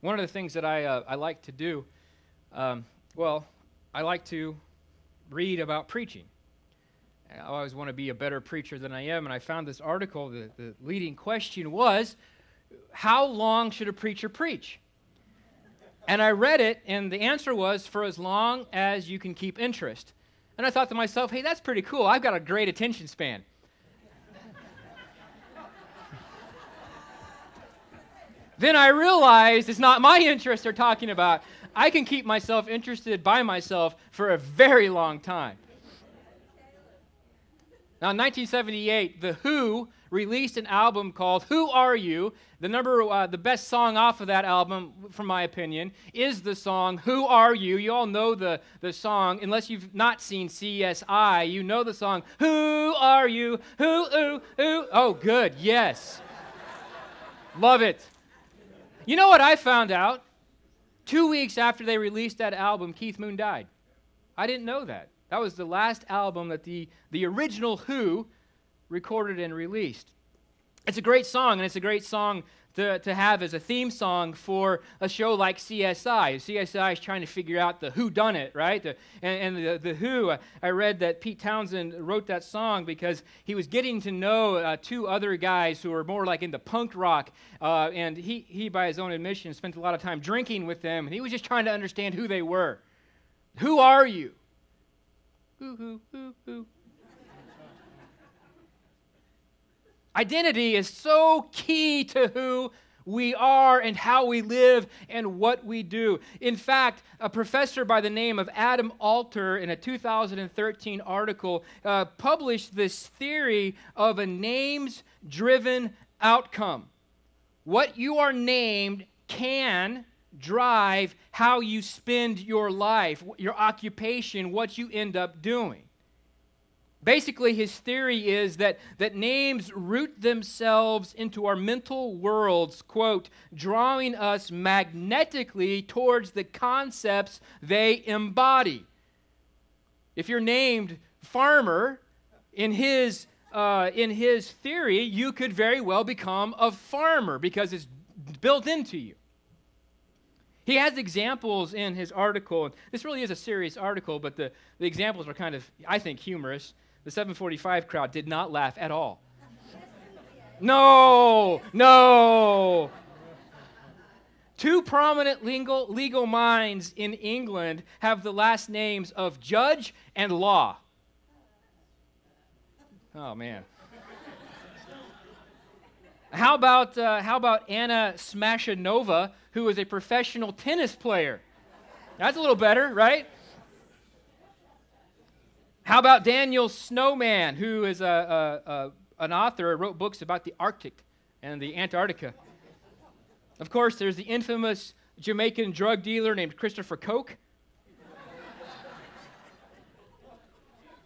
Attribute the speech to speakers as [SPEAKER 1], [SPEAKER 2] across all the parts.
[SPEAKER 1] One of the things that I, uh, I like to do, um, well, I like to read about preaching. I always want to be a better preacher than I am, and I found this article. The, the leading question was How long should a preacher preach? And I read it, and the answer was for as long as you can keep interest. And I thought to myself, hey, that's pretty cool. I've got a great attention span. Then I realized it's not my interest they're talking about. I can keep myself interested by myself for a very long time. Now, in 1978, The Who released an album called Who Are You? The number, uh, the best song off of that album, from my opinion, is the song Who Are You? You all know the, the song. Unless you've not seen CSI, you know the song Who Are You? Who, who, who? Oh, good, yes. Love it. You know what I found out? Two weeks after they released that album, Keith Moon died. I didn't know that. That was the last album that the, the original Who recorded and released. It's a great song, and it's a great song to, to have as a theme song for a show like CSI. CSI is trying to figure out the who done it, right? The, and, and the, the who, I read that Pete Townshend wrote that song because he was getting to know uh, two other guys who were more like into punk rock. Uh, and he, he, by his own admission, spent a lot of time drinking with them. And he was just trying to understand who they were. Who are you who. Identity is so key to who we are and how we live and what we do. In fact, a professor by the name of Adam Alter, in a 2013 article, uh, published this theory of a names driven outcome. What you are named can drive how you spend your life, your occupation, what you end up doing. Basically, his theory is that, that names root themselves into our mental worlds, quote, drawing us magnetically towards the concepts they embody. If you're named farmer, in his, uh, in his theory, you could very well become a farmer because it's built into you. He has examples in his article. This really is a serious article, but the, the examples are kind of, I think, humorous. The 745 crowd did not laugh at all. No, no. Two prominent legal, legal minds in England have the last names of Judge and Law. Oh, man. How about, uh, how about Anna Smashnova, who is a professional tennis player? That's a little better, right? How about Daniel Snowman, who is a, a, a, an author, who wrote books about the Arctic and the Antarctica? Of course, there's the infamous Jamaican drug dealer named Christopher Coke.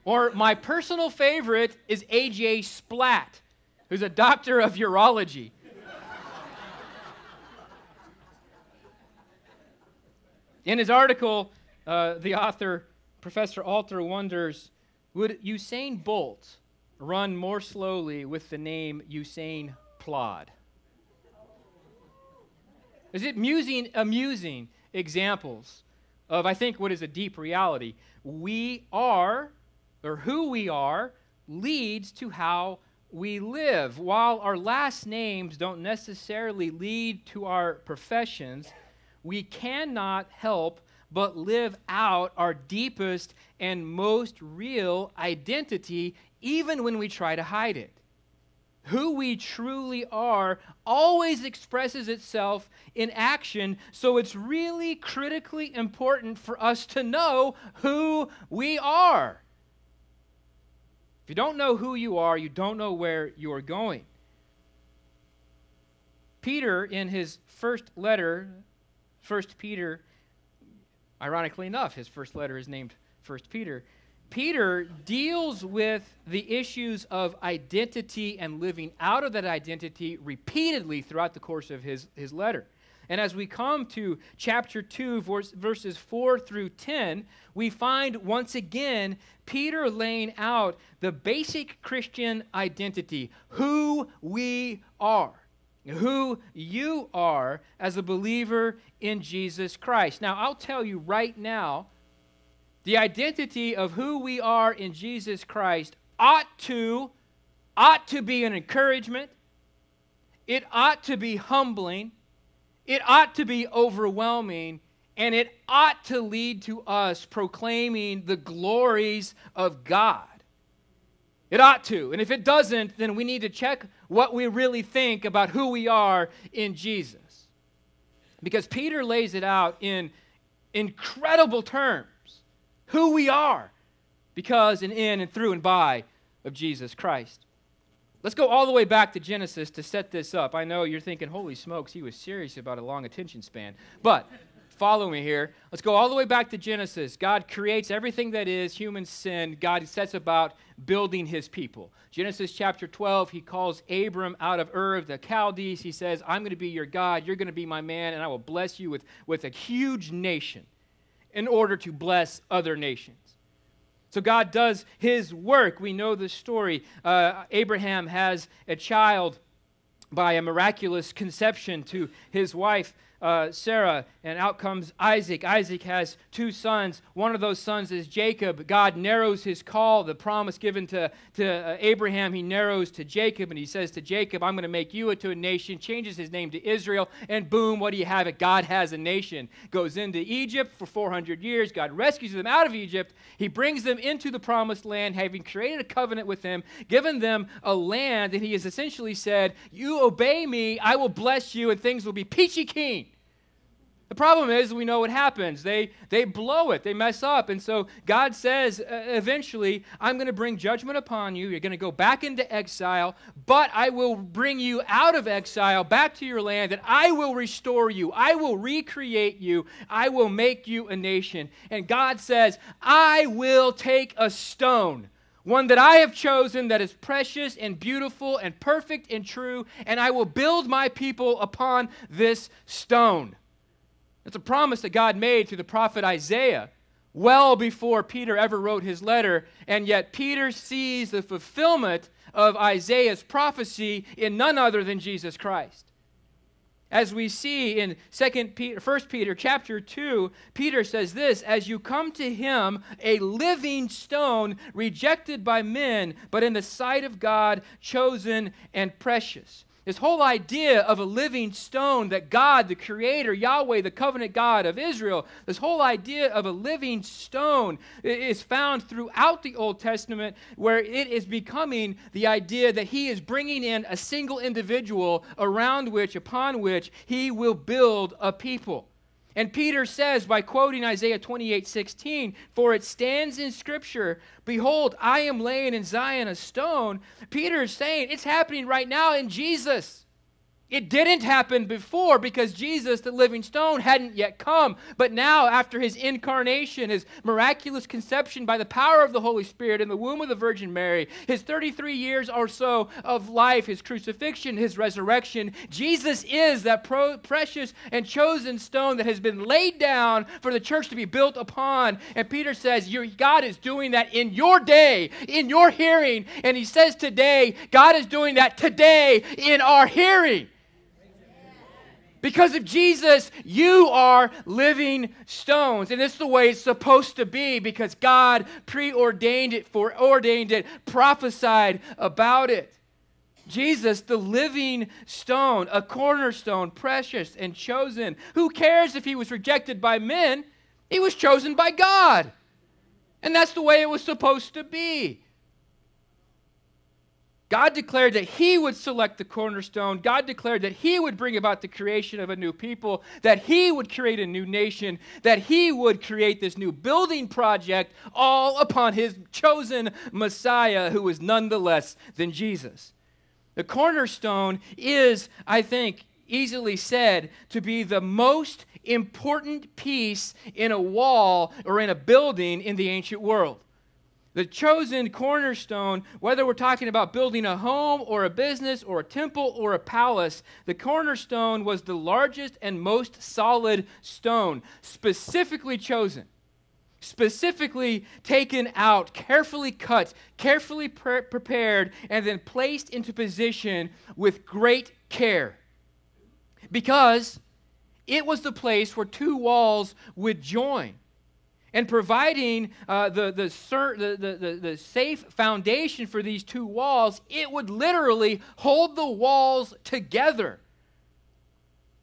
[SPEAKER 1] or my personal favorite is A.J. Splatt, who's a doctor of urology. In his article, uh, the author, Professor Alter, wonders would Usain Bolt run more slowly with the name Usain Plod? Is it amusing, amusing examples of, I think, what is a deep reality? We are, or who we are, leads to how we live. While our last names don't necessarily lead to our professions, we cannot help but live out our deepest and most real identity, even when we try to hide it. Who we truly are always expresses itself in action, so it's really critically important for us to know who we are. If you don't know who you are, you don't know where you are going. Peter, in his first letter, 1 Peter Ironically enough, his first letter is named First Peter. Peter deals with the issues of identity and living out of that identity repeatedly throughout the course of his, his letter. And as we come to chapter 2, verse, verses 4 through 10, we find once again Peter laying out the basic Christian identity, who we are. Who you are as a believer in Jesus Christ. Now, I'll tell you right now, the identity of who we are in Jesus Christ ought to ought to be an encouragement. It ought to be humbling. It ought to be overwhelming. And it ought to lead to us proclaiming the glories of God. It ought to. And if it doesn't, then we need to check what we really think about who we are in Jesus. Because Peter lays it out in incredible terms who we are because and in and through and by of Jesus Christ. Let's go all the way back to Genesis to set this up. I know you're thinking, holy smokes, he was serious about a long attention span. But follow me here. Let's go all the way back to Genesis. God creates everything that is human sin. God sets about building his people. Genesis chapter 12, he calls Abram out of Ur of the Chaldees. He says, I'm going to be your God. You're going to be my man, and I will bless you with, with a huge nation in order to bless other nations. So God does his work. We know the story. Uh, Abraham has a child by a miraculous conception to his wife uh, Sarah, and out comes Isaac. Isaac has two sons. One of those sons is Jacob. God narrows his call, the promise given to, to uh, Abraham, he narrows to Jacob, and he says to Jacob, I'm going to make you into a nation, changes his name to Israel, and boom, what do you have? It God has a nation. Goes into Egypt for 400 years. God rescues them out of Egypt. He brings them into the promised land, having created a covenant with them, given them a land, and he has essentially said, You obey me, I will bless you, and things will be peachy keen. The problem is, we know what happens. They, they blow it, they mess up. And so God says uh, eventually, I'm going to bring judgment upon you. You're going to go back into exile, but I will bring you out of exile back to your land, and I will restore you. I will recreate you. I will make you a nation. And God says, I will take a stone one that I have chosen that is precious and beautiful and perfect and true, and I will build my people upon this stone. It's a promise that God made through the prophet Isaiah well before Peter ever wrote his letter, and yet Peter sees the fulfillment of Isaiah's prophecy in none other than Jesus Christ. As we see in 2 Peter, 1 Peter chapter 2, Peter says this, as you come to him, a living stone rejected by men, but in the sight of God chosen and precious. This whole idea of a living stone that God, the Creator, Yahweh, the covenant God of Israel, this whole idea of a living stone is found throughout the Old Testament where it is becoming the idea that He is bringing in a single individual around which, upon which, He will build a people. And Peter says, by quoting Isaiah 28 16, For it stands in Scripture, Behold, I am laying in Zion a stone. Peter is saying it's happening right now in Jesus. It didn't happen before because Jesus, the living stone, hadn't yet come. But now, after his incarnation, his miraculous conception by the power of the Holy Spirit in the womb of the Virgin Mary, his 33 years or so of life, his crucifixion, his resurrection, Jesus is that pro- precious and chosen stone that has been laid down for the church to be built upon. And Peter says, God is doing that in your day, in your hearing. And he says today, God is doing that today in our hearing. Because of Jesus, you are living stones. And it's the way it's supposed to be because God preordained it, foreordained it, prophesied about it. Jesus, the living stone, a cornerstone, precious and chosen. Who cares if he was rejected by men? He was chosen by God. And that's the way it was supposed to be. God declared that He would select the cornerstone. God declared that He would bring about the creation of a new people, that He would create a new nation, that He would create this new building project, all upon His chosen Messiah, who is none the less than Jesus. The cornerstone is, I think, easily said to be the most important piece in a wall or in a building in the ancient world. The chosen cornerstone, whether we're talking about building a home or a business or a temple or a palace, the cornerstone was the largest and most solid stone, specifically chosen, specifically taken out, carefully cut, carefully pre- prepared, and then placed into position with great care. Because it was the place where two walls would join. And providing uh, the, the, the, the, the safe foundation for these two walls, it would literally hold the walls together.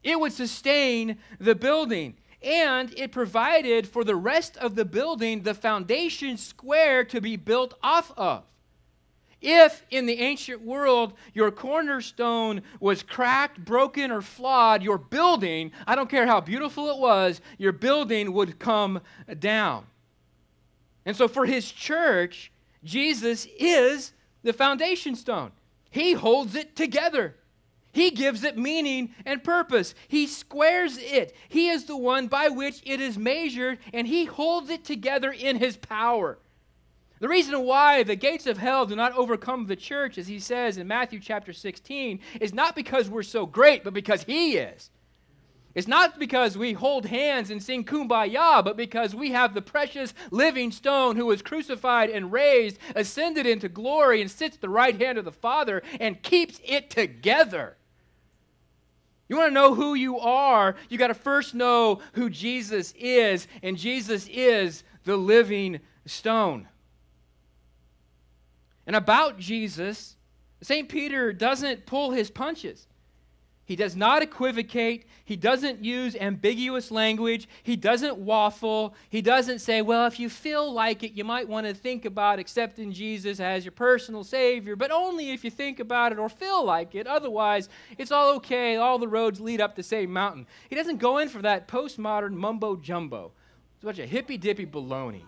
[SPEAKER 1] It would sustain the building. And it provided for the rest of the building the foundation square to be built off of. If in the ancient world your cornerstone was cracked, broken, or flawed, your building, I don't care how beautiful it was, your building would come down. And so for his church, Jesus is the foundation stone. He holds it together. He gives it meaning and purpose. He squares it. He is the one by which it is measured, and He holds it together in His power. The reason why the gates of hell do not overcome the church, as He says in Matthew chapter 16, is not because we're so great, but because He is. It's not because we hold hands and sing kumbaya, but because we have the precious living stone who was crucified and raised, ascended into glory, and sits at the right hand of the Father and keeps it together. You want to know who you are, you got to first know who Jesus is, and Jesus is the living stone. And about Jesus, St. Peter doesn't pull his punches. He does not equivocate. He doesn't use ambiguous language. He doesn't waffle. He doesn't say, well, if you feel like it, you might want to think about accepting Jesus as your personal Savior, but only if you think about it or feel like it. Otherwise, it's all okay. All the roads lead up the same mountain. He doesn't go in for that postmodern mumbo jumbo. It's a bunch of hippy dippy baloney.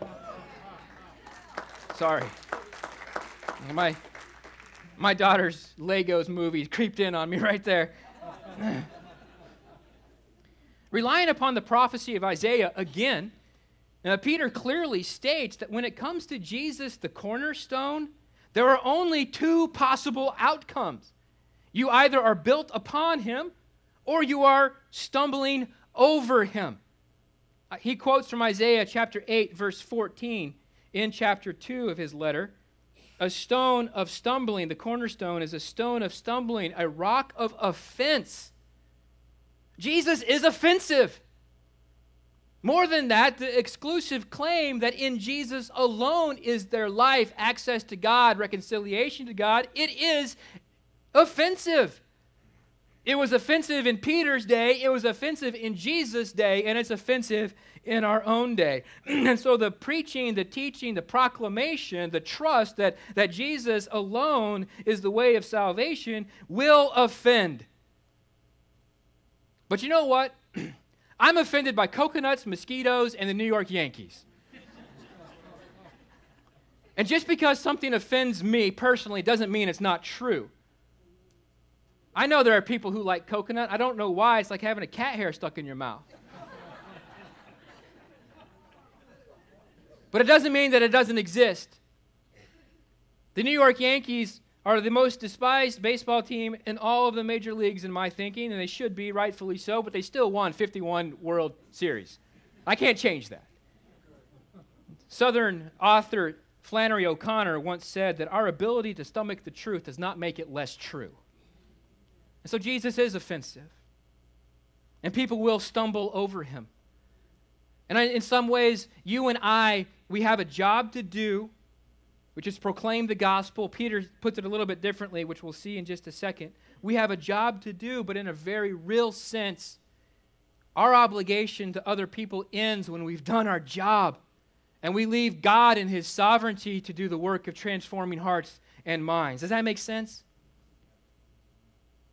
[SPEAKER 1] Sorry. My my daughter's Legos movie creeped in on me right there. Relying upon the prophecy of Isaiah again, now Peter clearly states that when it comes to Jesus, the cornerstone, there are only two possible outcomes. You either are built upon him or you are stumbling over him. Uh, he quotes from Isaiah chapter 8, verse 14 in chapter 2 of his letter a stone of stumbling. The cornerstone is a stone of stumbling, a rock of offense. Jesus is offensive. More than that, the exclusive claim that in Jesus alone is their life, access to God, reconciliation to God, it is offensive. It was offensive in Peter's day, it was offensive in Jesus' day, and it's offensive in our own day. and so the preaching, the teaching, the proclamation, the trust that, that Jesus alone is the way of salvation will offend. But you know what? I'm offended by coconuts, mosquitoes, and the New York Yankees. and just because something offends me personally doesn't mean it's not true. I know there are people who like coconut. I don't know why. It's like having a cat hair stuck in your mouth. But it doesn't mean that it doesn't exist. The New York Yankees are the most despised baseball team in all of the major leagues, in my thinking, and they should be, rightfully so, but they still won 51 World Series. I can't change that. Southern author Flannery O'Connor once said that our ability to stomach the truth does not make it less true. And so Jesus is offensive, and people will stumble over him. And in some ways, you and I we have a job to do, which is proclaim the gospel. Peter puts it a little bit differently, which we'll see in just a second. We have a job to do, but in a very real sense, our obligation to other people ends when we've done our job and we leave God and His sovereignty to do the work of transforming hearts and minds. Does that make sense?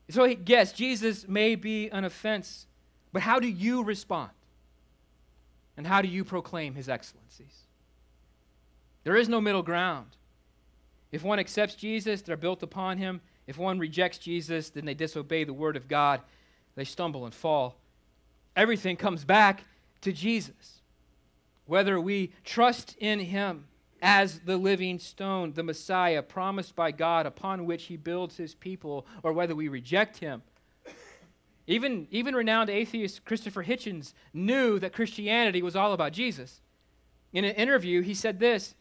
[SPEAKER 1] So, yes, Jesus may be an offense, but how do you respond? And how do you proclaim His excellencies? There is no middle ground. If one accepts Jesus, they're built upon him. If one rejects Jesus, then they disobey the word of God. They stumble and fall. Everything comes back to Jesus. Whether we trust in him as the living stone, the Messiah promised by God upon which he builds his people, or whether we reject him. Even, even renowned atheist Christopher Hitchens knew that Christianity was all about Jesus. In an interview, he said this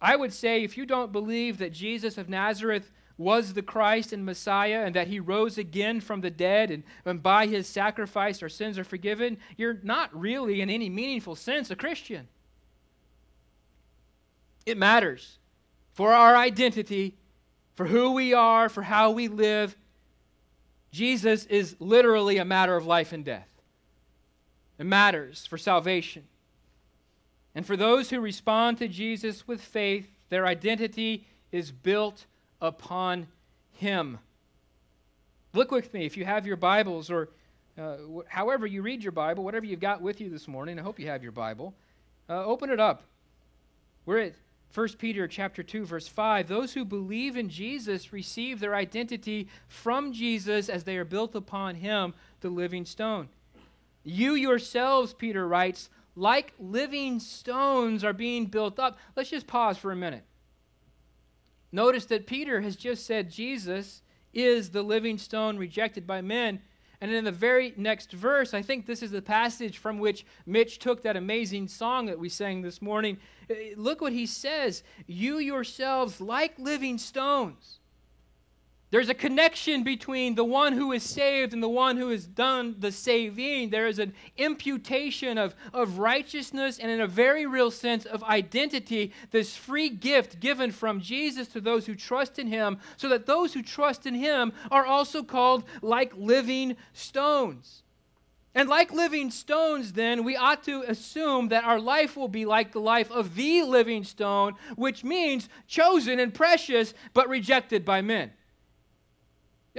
[SPEAKER 1] I would say if you don't believe that Jesus of Nazareth was the Christ and Messiah and that he rose again from the dead and, and by his sacrifice our sins are forgiven, you're not really, in any meaningful sense, a Christian. It matters for our identity, for who we are, for how we live. Jesus is literally a matter of life and death. It matters for salvation. And for those who respond to Jesus with faith, their identity is built upon him. Look with me if you have your Bibles or uh, however you read your Bible, whatever you've got with you this morning. I hope you have your Bible. Uh, open it up. We're at 1 Peter chapter 2 verse 5 those who believe in Jesus receive their identity from Jesus as they are built upon him the living stone. You yourselves Peter writes like living stones are being built up. Let's just pause for a minute. Notice that Peter has just said Jesus is the living stone rejected by men. And in the very next verse, I think this is the passage from which Mitch took that amazing song that we sang this morning. Uh, look what he says You yourselves, like living stones, there's a connection between the one who is saved and the one who has done the saving. There is an imputation of, of righteousness and, in a very real sense, of identity, this free gift given from Jesus to those who trust in him, so that those who trust in him are also called like living stones. And like living stones, then, we ought to assume that our life will be like the life of the living stone, which means chosen and precious, but rejected by men.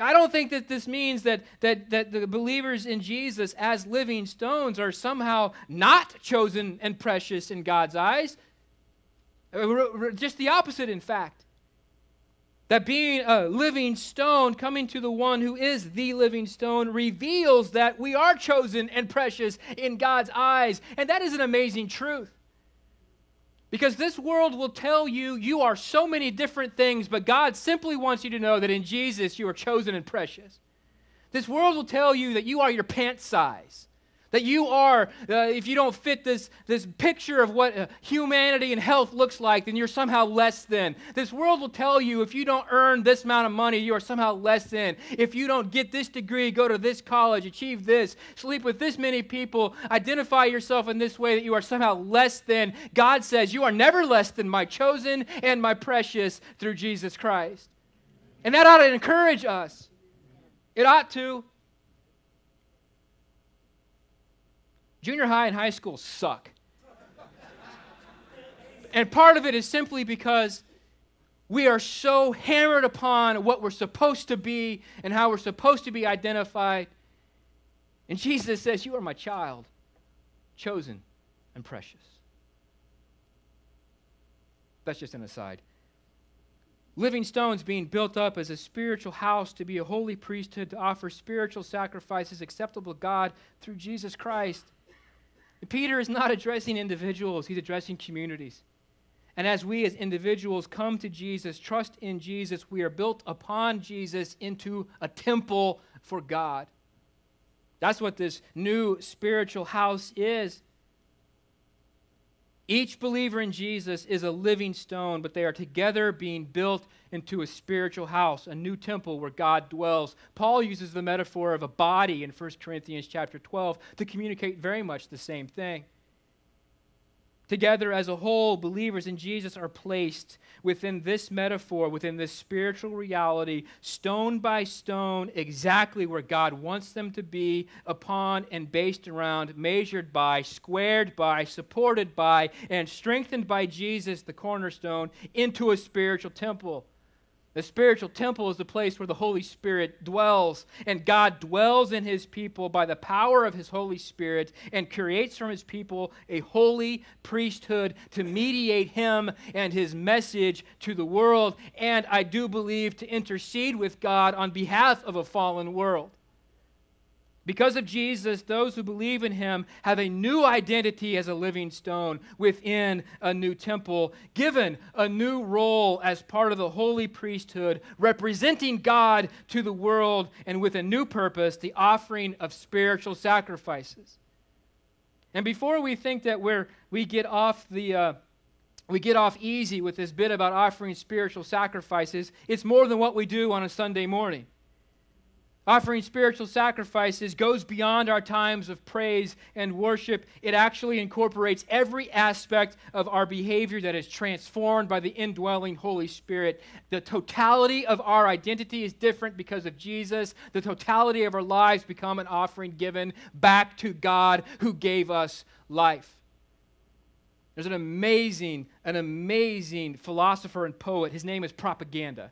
[SPEAKER 1] I don't think that this means that, that, that the believers in Jesus as living stones are somehow not chosen and precious in God's eyes. Uh, just the opposite, in fact. That being a living stone, coming to the one who is the living stone, reveals that we are chosen and precious in God's eyes. And that is an amazing truth. Because this world will tell you you are so many different things, but God simply wants you to know that in Jesus you are chosen and precious. This world will tell you that you are your pant size. That you are, uh, if you don't fit this, this picture of what uh, humanity and health looks like, then you're somehow less than. This world will tell you if you don't earn this amount of money, you are somehow less than. If you don't get this degree, go to this college, achieve this, sleep with this many people, identify yourself in this way, that you are somehow less than. God says, You are never less than my chosen and my precious through Jesus Christ. And that ought to encourage us. It ought to. Junior high and high school suck. and part of it is simply because we are so hammered upon what we're supposed to be and how we're supposed to be identified. And Jesus says, You are my child, chosen and precious. That's just an aside. Living stones being built up as a spiritual house to be a holy priesthood to offer spiritual sacrifices acceptable to God through Jesus Christ. Peter is not addressing individuals, he's addressing communities. And as we as individuals come to Jesus, trust in Jesus, we are built upon Jesus into a temple for God. That's what this new spiritual house is. Each believer in Jesus is a living stone, but they are together being built into a spiritual house, a new temple where God dwells. Paul uses the metaphor of a body in 1 Corinthians chapter 12 to communicate very much the same thing. Together as a whole, believers in Jesus are placed within this metaphor, within this spiritual reality, stone by stone, exactly where God wants them to be, upon and based around, measured by, squared by, supported by, and strengthened by Jesus, the cornerstone, into a spiritual temple. The spiritual temple is the place where the Holy Spirit dwells, and God dwells in his people by the power of his Holy Spirit and creates from his people a holy priesthood to mediate him and his message to the world, and I do believe to intercede with God on behalf of a fallen world. Because of Jesus, those who believe in him have a new identity as a living stone within a new temple, given a new role as part of the holy priesthood, representing God to the world, and with a new purpose, the offering of spiritual sacrifices. And before we think that we're, we get off the, uh, we get off easy with this bit about offering spiritual sacrifices. It's more than what we do on a Sunday morning. Offering spiritual sacrifices goes beyond our times of praise and worship. It actually incorporates every aspect of our behavior that is transformed by the indwelling Holy Spirit. The totality of our identity is different because of Jesus. The totality of our lives become an offering given back to God who gave us life. There's an amazing, an amazing philosopher and poet. His name is Propaganda.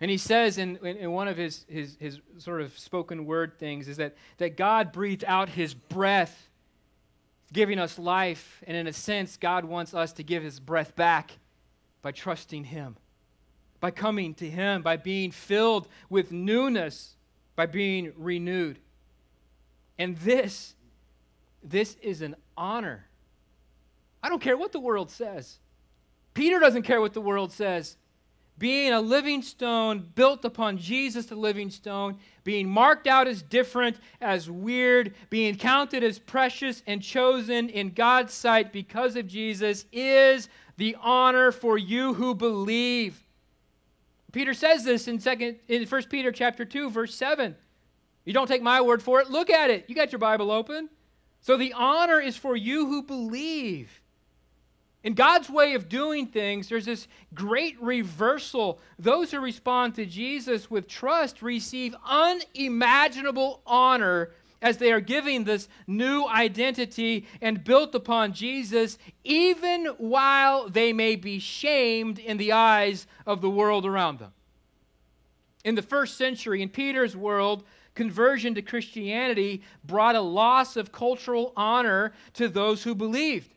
[SPEAKER 1] And he says in, in, in, one of his, his, his sort of spoken word things is that, that God breathed out his breath, giving us life. And in a sense, God wants us to give his breath back by trusting him, by coming to him, by being filled with newness, by being renewed. And this, this is an honor. I don't care what the world says. Peter doesn't care what the world says being a living stone built upon Jesus, the living stone, being marked out as different, as weird, being counted as precious and chosen in God's sight because of Jesus is the honor for you who believe. Peter says this in second in 1 Peter chapter 2 verse 7. You don't take my word for it, look at it. You got your Bible open. So the honor is for you who believe. In God's way of doing things, there's this great reversal. Those who respond to Jesus with trust receive unimaginable honor as they are giving this new identity and built upon Jesus, even while they may be shamed in the eyes of the world around them. In the first century, in Peter's world, conversion to Christianity brought a loss of cultural honor to those who believed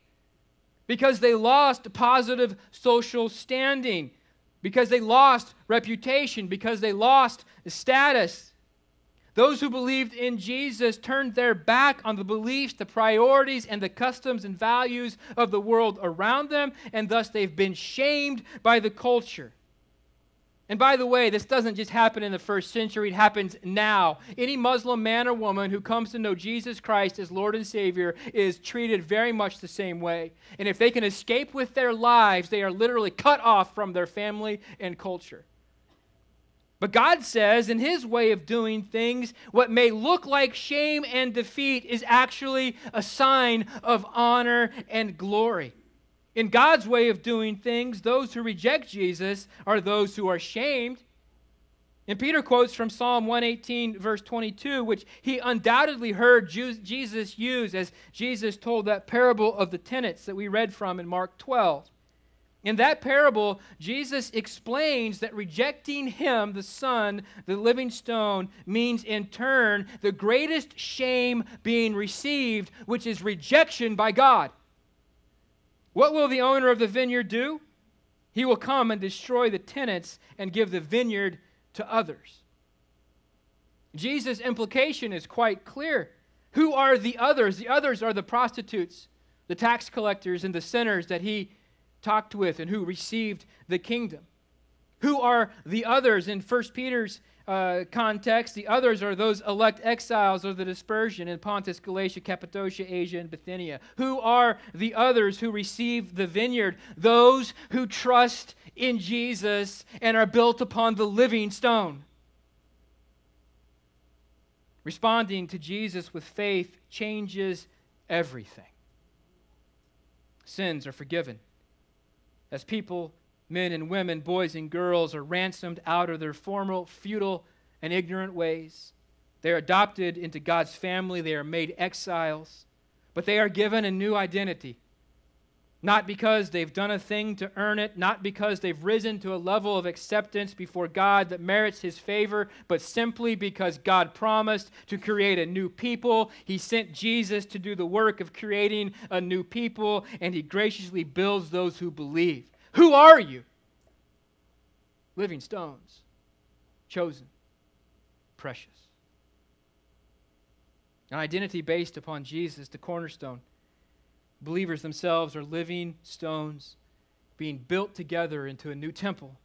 [SPEAKER 1] because they lost positive social standing, because they lost reputation, because they lost status. Those who believed in Jesus turned their back on the beliefs, the priorities, and the customs and values of the world around them, and thus they've been shamed by the culture. And by the way, this doesn't just happen in the first century, it happens now. Any Muslim man or woman who comes to know Jesus Christ as Lord and Savior is treated very much the same way. And if they can escape with their lives, they are literally cut off from their family and culture. But God says, in His way of doing things, what may look like shame and defeat is actually a sign of honor and glory. In God's way of doing things, those who reject Jesus are those who are shamed. And Peter quotes from Psalm 118, verse 22, which he undoubtedly heard Jesus use as Jesus told that parable of the tenants that we read from in Mark 12. In that parable, Jesus explains that rejecting him, the Son, the living stone, means in turn the greatest shame being received, which is rejection by God. What will the owner of the vineyard do? He will come and destroy the tenants and give the vineyard to others. Jesus' implication is quite clear. Who are the others? The others are the prostitutes, the tax collectors, and the sinners that he talked with and who received the kingdom. Who are the others in 1 Peter's uh, context, the others are those elect exiles of the dispersion in Pontus, Galatia, Cappadocia, Asia, and Bithynia. Who are the others who receive the vineyard? Those who trust in Jesus and are built upon the living stone. Responding to Jesus with faith changes everything. Sins are forgiven. As people men and women, boys and girls, are ransomed out of their former futile and ignorant ways. They are adopted into God's family. They are made exiles. But they are given a new identity. Not because they've done a thing to earn it, not because they've risen to a level of acceptance before God that merits His favor, but simply because God promised to create a new people. He sent Jesus to do the work of creating a new people, and He graciously builds those who believe. Who are you? Living stones, chosen, precious. An identity based upon Jesus, the cornerstone. Believers themselves are living stones being built together into a new temple,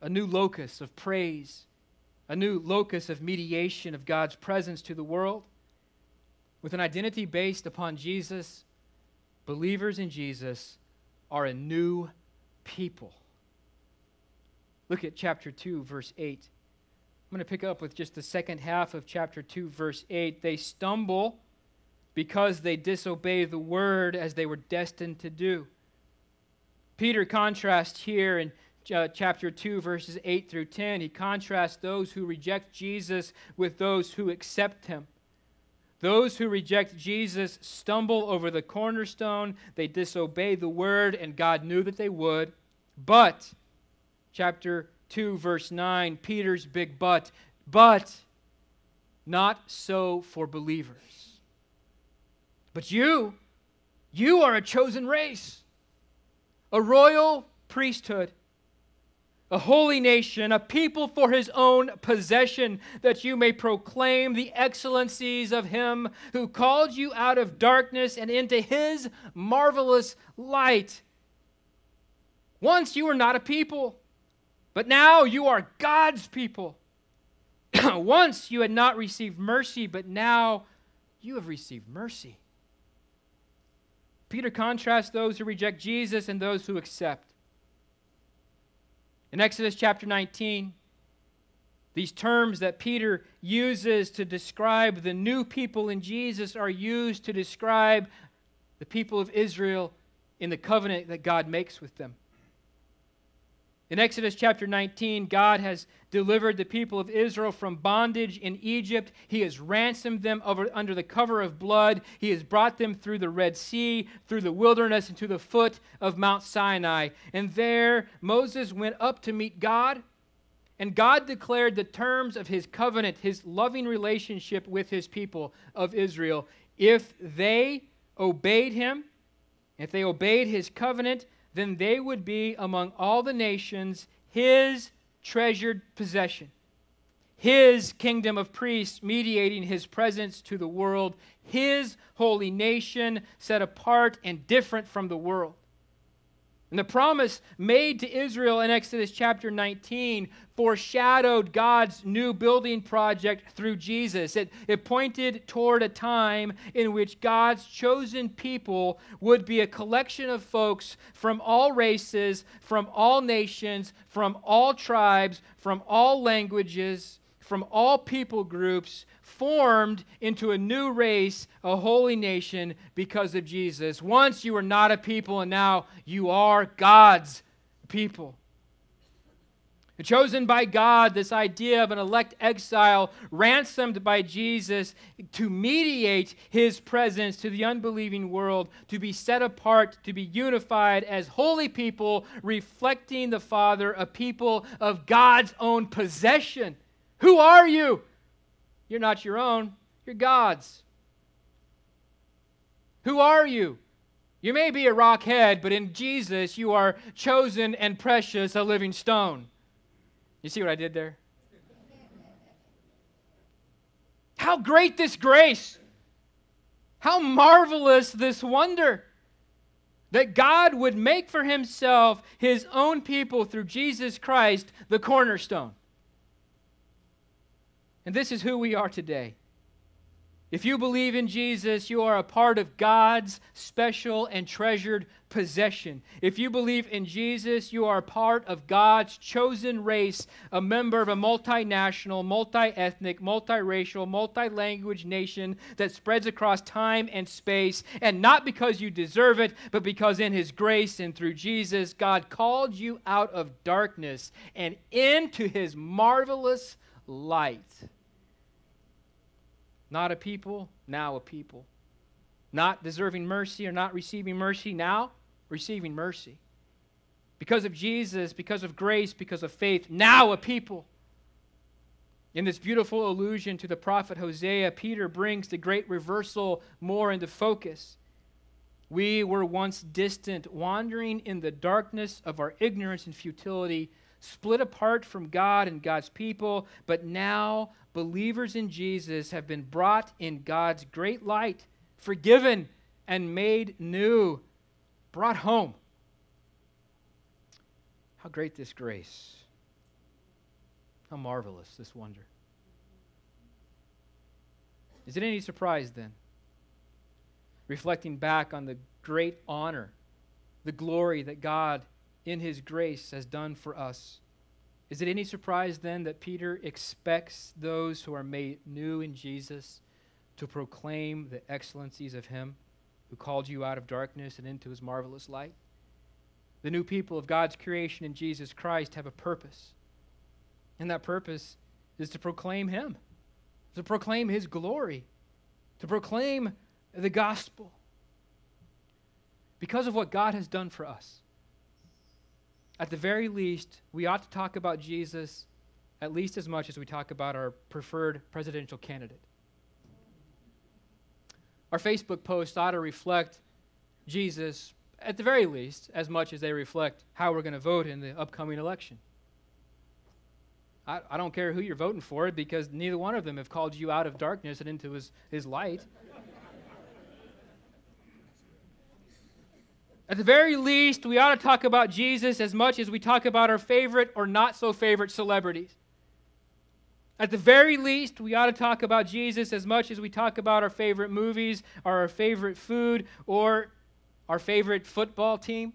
[SPEAKER 1] a new locus of praise, a new locus of mediation of God's presence to the world. With an identity based upon Jesus, Believers in Jesus are a new people. Look at chapter 2, verse 8. I'm going to pick up with just the second half of chapter 2, verse 8. They stumble because they disobey the word as they were destined to do. Peter contrasts here in uh, chapter 2, verses 8 through 10. He contrasts those who reject Jesus with those who accept him. Those who reject Jesus stumble over the cornerstone, they disobey the word, and God knew that they would. But, chapter 2, verse 9, Peter's big but, but not so for believers. But you, you are a chosen race, a royal priesthood a holy nation, a people for his own possession, that you may proclaim the excellencies of him who called you out of darkness and into his marvelous light. Once you were not a people, but now you are God's people. Once you had not received mercy, but now you have received mercy. Peter contrasts those who reject Jesus and those who accept. In Exodus chapter 19, these terms that Peter uses to describe the new people in Jesus are used to describe the people of Israel in the covenant that God makes with them. In Exodus chapter 19, God has delivered the people of Israel from bondage in Egypt. He has ransomed them over, under the cover of blood. He has brought them through the Red Sea, through the wilderness, and to the foot of Mount Sinai. And there, Moses went up to meet God. And God declared the terms of his covenant, his loving relationship with his people of Israel. If they obeyed him, if they obeyed his covenant, then they would be among all the nations his treasured possession. His kingdom of priests mediating his presence to the world, his holy nation set apart and different from the world. And the promise made to Israel in Exodus chapter 19 foreshadowed God's new building project through Jesus. It, it pointed toward a time in which God's chosen people would be a collection of folks from all races, from all nations, from all tribes, from all languages, from all people groups formed into a new race, a holy nation because of Jesus. Once you were not a people, and now you are God's people. Chosen by God, this idea of an elect exile, ransomed by Jesus to mediate his presence to the unbelieving world, to be set apart, to be unified as holy people, reflecting the Father, a people of God's own possession. Who are you? You're not your own, you're God's. Who are you? You may be a rock head, but in Jesus you are chosen and precious, a living stone. You see what I did there? How great this grace! How marvelous this wonder! That God would make for himself his own people through Jesus Christ the cornerstone. And this is who we are today. If you believe in Jesus, you are a part of God's special and treasured possession. If you believe in Jesus, you are part of God's chosen race, a member of a multinational, multi ethnic, multiracial, multi language nation that spreads across time and space. And not because you deserve it, but because in His grace and through Jesus, God called you out of darkness and into His marvelous light. Not a people, now a people. Not deserving mercy or not receiving mercy, now receiving mercy. Because of Jesus, because of grace, because of faith, now a people. In this beautiful allusion to the prophet Hosea, Peter brings the great reversal more into focus. We were once distant, wandering in the darkness of our ignorance and futility, split apart from God and God's people, but now believers in Jesus have been brought in God's great light, forgiven and made new, brought home. How great this grace! How marvelous this wonder. Is it any surprise then reflecting back on the great honor, the glory that God, in His grace, has done for us. Is it any surprise then that Peter expects those who are made new in Jesus to proclaim the excellencies of Him who called you out of darkness and into His marvelous light? The new people of God's creation in Jesus Christ have a purpose. And that purpose is to proclaim Him, to proclaim His glory, to proclaim the gospel. Because of what God has done for us. At the very least, we ought to talk about Jesus at least as much as we talk about our preferred presidential candidate. Our Facebook posts ought to reflect Jesus, at the very least, as much as they reflect how we're going to vote in the upcoming election. I, I don't care who you're voting for because neither one of them have called you out of darkness and into his, his light. At the very least, we ought to talk about Jesus as much as we talk about our favorite or not so favorite celebrities. At the very least, we ought to talk about Jesus as much as we talk about our favorite movies or our favorite food or our favorite football team.